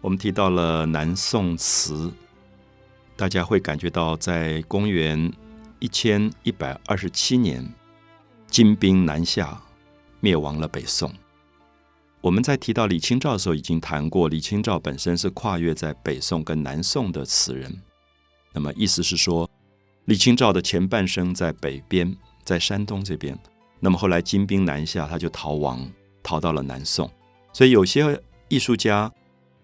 我们提到了南宋词，大家会感觉到在公元一千一百二十七年，金兵南下，灭亡了北宋。我们在提到李清照的时候，已经谈过，李清照本身是跨越在北宋跟南宋的词人。那么意思是说，李清照的前半生在北边，在山东这边。那么后来金兵南下，他就逃亡，逃到了南宋。所以有些艺术家。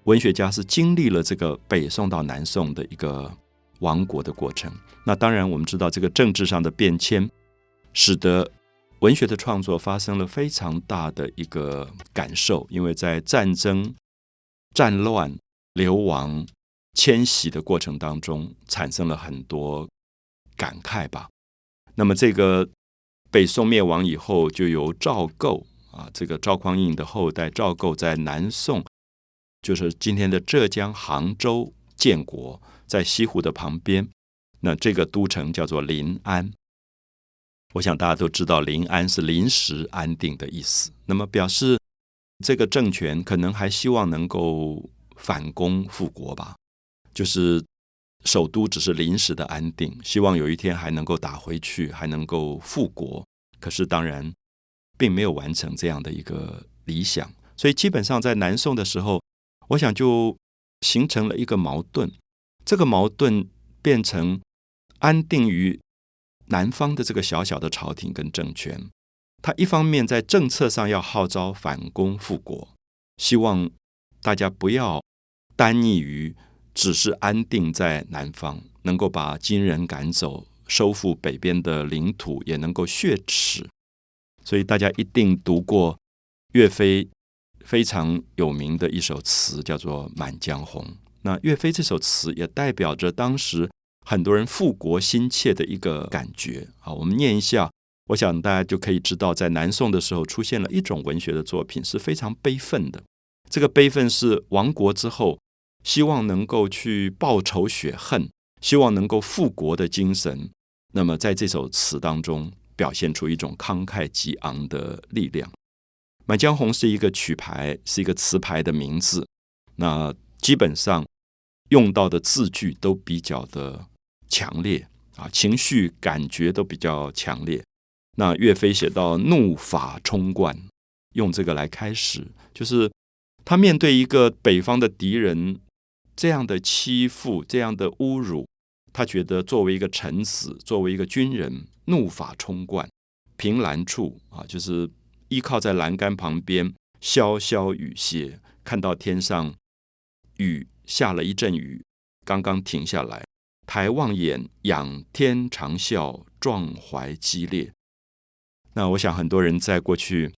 文学家是经历了这个北宋到南宋的一个亡国的过程。那当然，我们知道这个政治上的变迁，使得文学的创作发生了非常大的一个感受。因为在战争、战乱、流亡、迁徙的过程当中，产生了很多感慨吧。那么，这个北宋灭亡以后，就由赵构啊，这个赵匡胤的后代赵构在南宋。就是今天的浙江杭州建国，在西湖的旁边，那这个都城叫做临安。我想大家都知道，临安是临时安定的意思。那么表示这个政权可能还希望能够反攻复国吧？就是首都只是临时的安定，希望有一天还能够打回去，还能够复国。可是当然并没有完成这样的一个理想，所以基本上在南宋的时候。我想就形成了一个矛盾，这个矛盾变成安定于南方的这个小小的朝廷跟政权，他一方面在政策上要号召反攻复国，希望大家不要单逆于只是安定在南方，能够把金人赶走，收复北边的领土，也能够血耻。所以大家一定读过岳飞。非常有名的一首词叫做《满江红》。那岳飞这首词也代表着当时很多人复国心切的一个感觉。好，我们念一下，我想大家就可以知道，在南宋的时候出现了一种文学的作品是非常悲愤的。这个悲愤是亡国之后，希望能够去报仇雪恨，希望能够复国的精神。那么在这首词当中，表现出一种慷慨激昂的力量。《满江红》是一个曲牌，是一个词牌的名字。那基本上用到的字句都比较的强烈啊，情绪感觉都比较强烈。那岳飞写到“怒发冲冠”，用这个来开始，就是他面对一个北方的敌人这样的欺负、这样的侮辱，他觉得作为一个臣子，作为一个军人，怒发冲冠，凭栏处啊，就是。依靠在栏杆旁边，潇潇雨歇，看到天上雨下了一阵雨，刚刚停下来，抬望眼，仰天长啸，壮怀激烈。那我想很多人在过去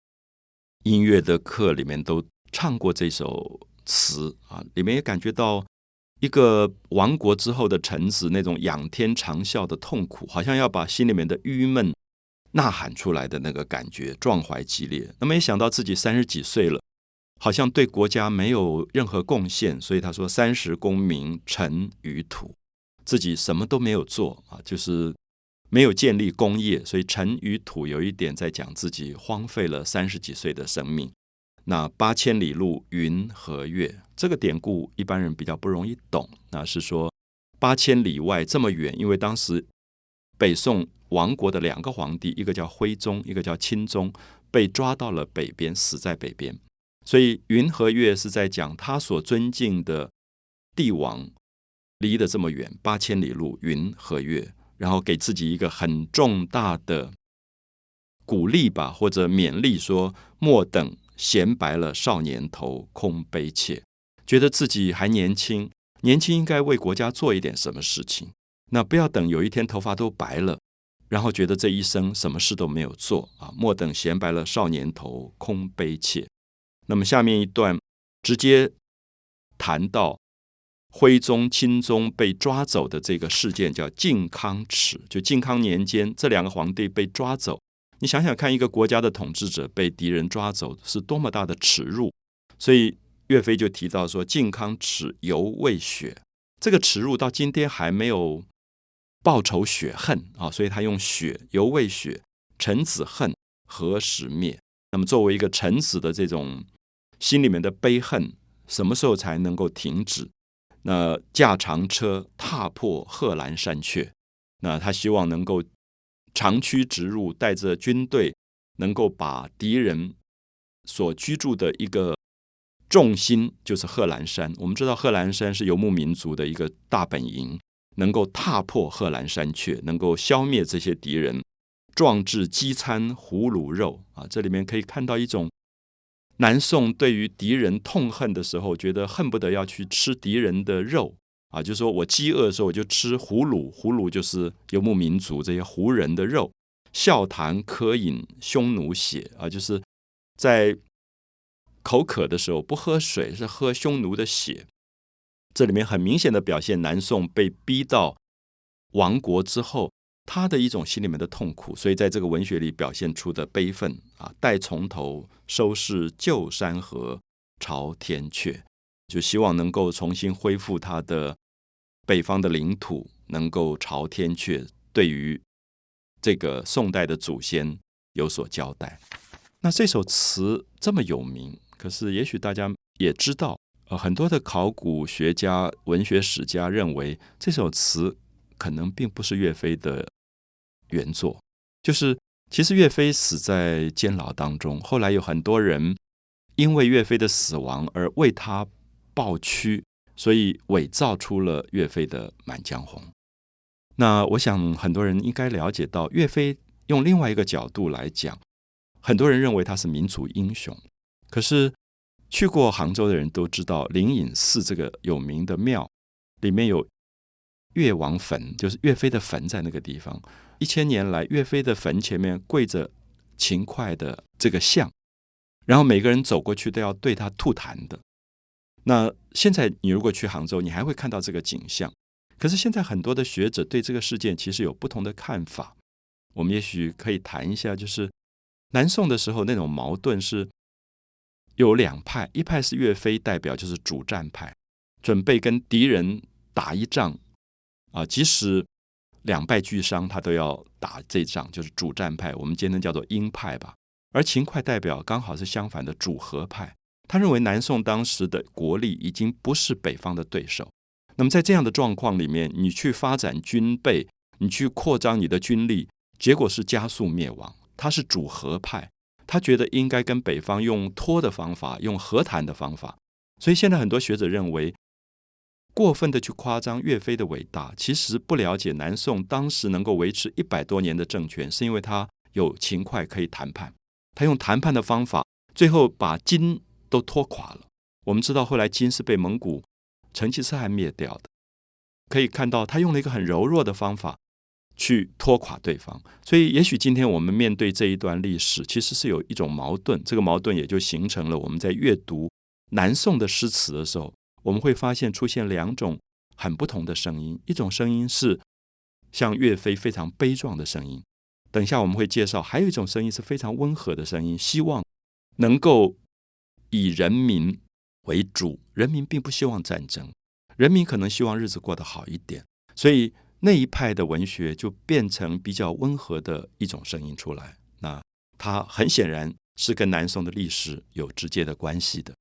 音乐的课里面都唱过这首词啊，里面也感觉到一个亡国之后的臣子那种仰天长啸的痛苦，好像要把心里面的郁闷。呐喊出来的那个感觉，壮怀激烈。那么，没想到自己三十几岁了，好像对国家没有任何贡献，所以他说：“三十功名尘与土，自己什么都没有做啊，就是没有建立功业。”所以“尘与土”有一点在讲自己荒废了三十几岁的生命。那“八千里路云和月”这个典故，一般人比较不容易懂。那是说八千里外这么远，因为当时北宋。王国的两个皇帝，一个叫徽宗，一个叫钦宗，被抓到了北边，死在北边。所以云和月是在讲他所尊敬的帝王离得这么远，八千里路云和月，然后给自己一个很重大的鼓励吧，或者勉励，说莫等闲白了少年头，空悲切，觉得自己还年轻，年轻应该为国家做一点什么事情。那不要等有一天头发都白了。然后觉得这一生什么事都没有做啊！莫等闲白了少年头，空悲切。那么下面一段直接谈到徽宗、钦宗被抓走的这个事件，叫靖康耻。就靖康年间，这两个皇帝被抓走，你想想看，一个国家的统治者被敌人抓走，是多么大的耻辱。所以岳飞就提到说：“靖康耻犹未雪。”这个耻辱到今天还没有。报仇雪恨啊，所以他用雪犹未雪，臣子恨何时灭？那么作为一个臣子的这种心里面的悲恨，什么时候才能够停止？那驾长车踏破贺兰山阙，那他希望能够长驱直入，带着军队，能够把敌人所居住的一个重心，就是贺兰山。我们知道贺兰山是游牧民族的一个大本营，能够踏破贺兰山雀，能够消灭这些敌人，壮志饥餐胡虏肉啊！这里面可以看到一种。南宋对于敌人痛恨的时候，觉得恨不得要去吃敌人的肉啊，就是说我饥饿的时候，我就吃胡虏，胡虏就是游牧民族这些胡人的肉。笑谈渴饮匈奴血啊，就是在口渴的时候不喝水，是喝匈奴的血。这里面很明显的表现，南宋被逼到亡国之后。他的一种心里面的痛苦，所以在这个文学里表现出的悲愤啊，待从头收拾旧山河，朝天阙，就希望能够重新恢复他的北方的领土，能够朝天阙，对于这个宋代的祖先有所交代。那这首词这么有名，可是也许大家也知道，呃，很多的考古学家、文学史家认为这首词可能并不是岳飞的。原作就是，其实岳飞死在监牢当中，后来有很多人因为岳飞的死亡而为他抱屈，所以伪造出了岳飞的《满江红》。那我想很多人应该了解到，岳飞用另外一个角度来讲，很多人认为他是民族英雄。可是去过杭州的人都知道，灵隐寺这个有名的庙里面有岳王坟，就是岳飞的坟在那个地方。一千年来，岳飞的坟前面跪着秦桧的这个像，然后每个人走过去都要对他吐痰的。那现在你如果去杭州，你还会看到这个景象。可是现在很多的学者对这个事件其实有不同的看法。我们也许可以谈一下，就是南宋的时候那种矛盾是有两派，一派是岳飞代表，就是主战派，准备跟敌人打一仗啊，即使。两败俱伤，他都要打这仗，就是主战派，我们今天叫做鹰派吧。而秦桧代表刚好是相反的主和派，他认为南宋当时的国力已经不是北方的对手。那么在这样的状况里面，你去发展军备，你去扩张你的军力，结果是加速灭亡。他是主和派，他觉得应该跟北方用拖的方法，用和谈的方法。所以现在很多学者认为。过分的去夸张岳飞的伟大，其实不了解南宋当时能够维持一百多年的政权，是因为他有勤快可以谈判，他用谈判的方法，最后把金都拖垮了。我们知道后来金是被蒙古成吉思汗灭掉的，可以看到他用了一个很柔弱的方法去拖垮对方。所以，也许今天我们面对这一段历史，其实是有一种矛盾，这个矛盾也就形成了我们在阅读南宋的诗词的时候。我们会发现出现两种很不同的声音，一种声音是像岳飞非常悲壮的声音，等一下我们会介绍；还有一种声音是非常温和的声音，希望能够以人民为主。人民并不希望战争，人民可能希望日子过得好一点，所以那一派的文学就变成比较温和的一种声音出来。那它很显然是跟南宋的历史有直接的关系的。